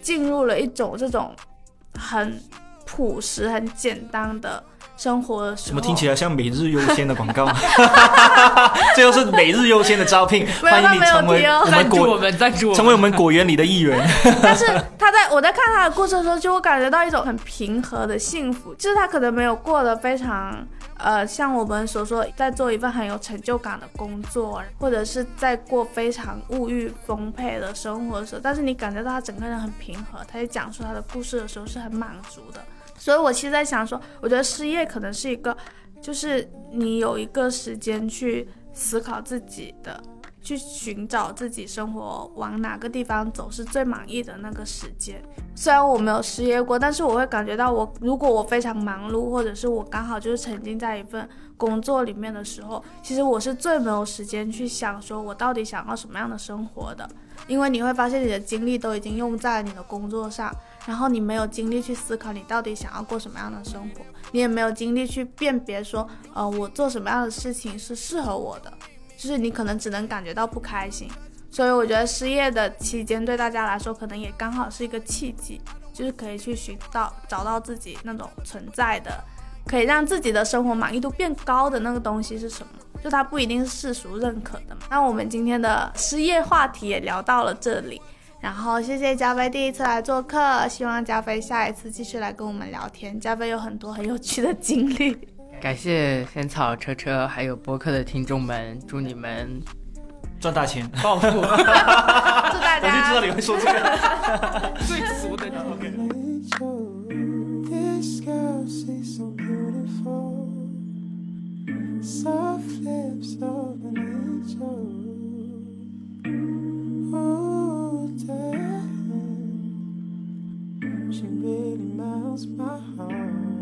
进入了一种这种很朴实、很简单的。生活的时候，怎么听起来像每日优先的广告？这又是每日优先的招聘，欢迎你成为我们果成为我们果园里的一员。但是他在我在看他的故事的时候，就会感觉到一种很平和的幸福，就是他可能没有过得非常呃，像我们所说在做一份很有成就感的工作，或者是在过非常物欲丰沛的生活的时候，但是你感觉到他整个人很平和，他在讲述他的故事的时候是很满足的。所以，我其实在想说，我觉得失业可能是一个，就是你有一个时间去思考自己的去寻找自己生活往哪个地方走是最满意的那个时间。虽然我没有失业过，但是我会感觉到我如果我非常忙碌，或者是我刚好就是沉浸在一份工作里面的时候，其实我是最没有时间去想说我到底想要什么样的生活的，因为你会发现你的精力都已经用在你的工作上。然后你没有精力去思考你到底想要过什么样的生活，你也没有精力去辨别说，呃，我做什么样的事情是适合我的，就是你可能只能感觉到不开心。所以我觉得失业的期间对大家来说可能也刚好是一个契机，就是可以去寻到找到自己那种存在的，可以让自己的生活满意度变高的那个东西是什么，就它不一定是世俗认可的嘛。那我们今天的失业话题也聊到了这里。然后谢谢加菲第一次来做客，希望加菲下一次继续来跟我们聊天。加菲有很多很有趣的经历。感谢仙草车车还有播客的听众们，祝你们赚大钱，暴富！祝大家！我就知道你会说这个最俗的。She really melts my heart.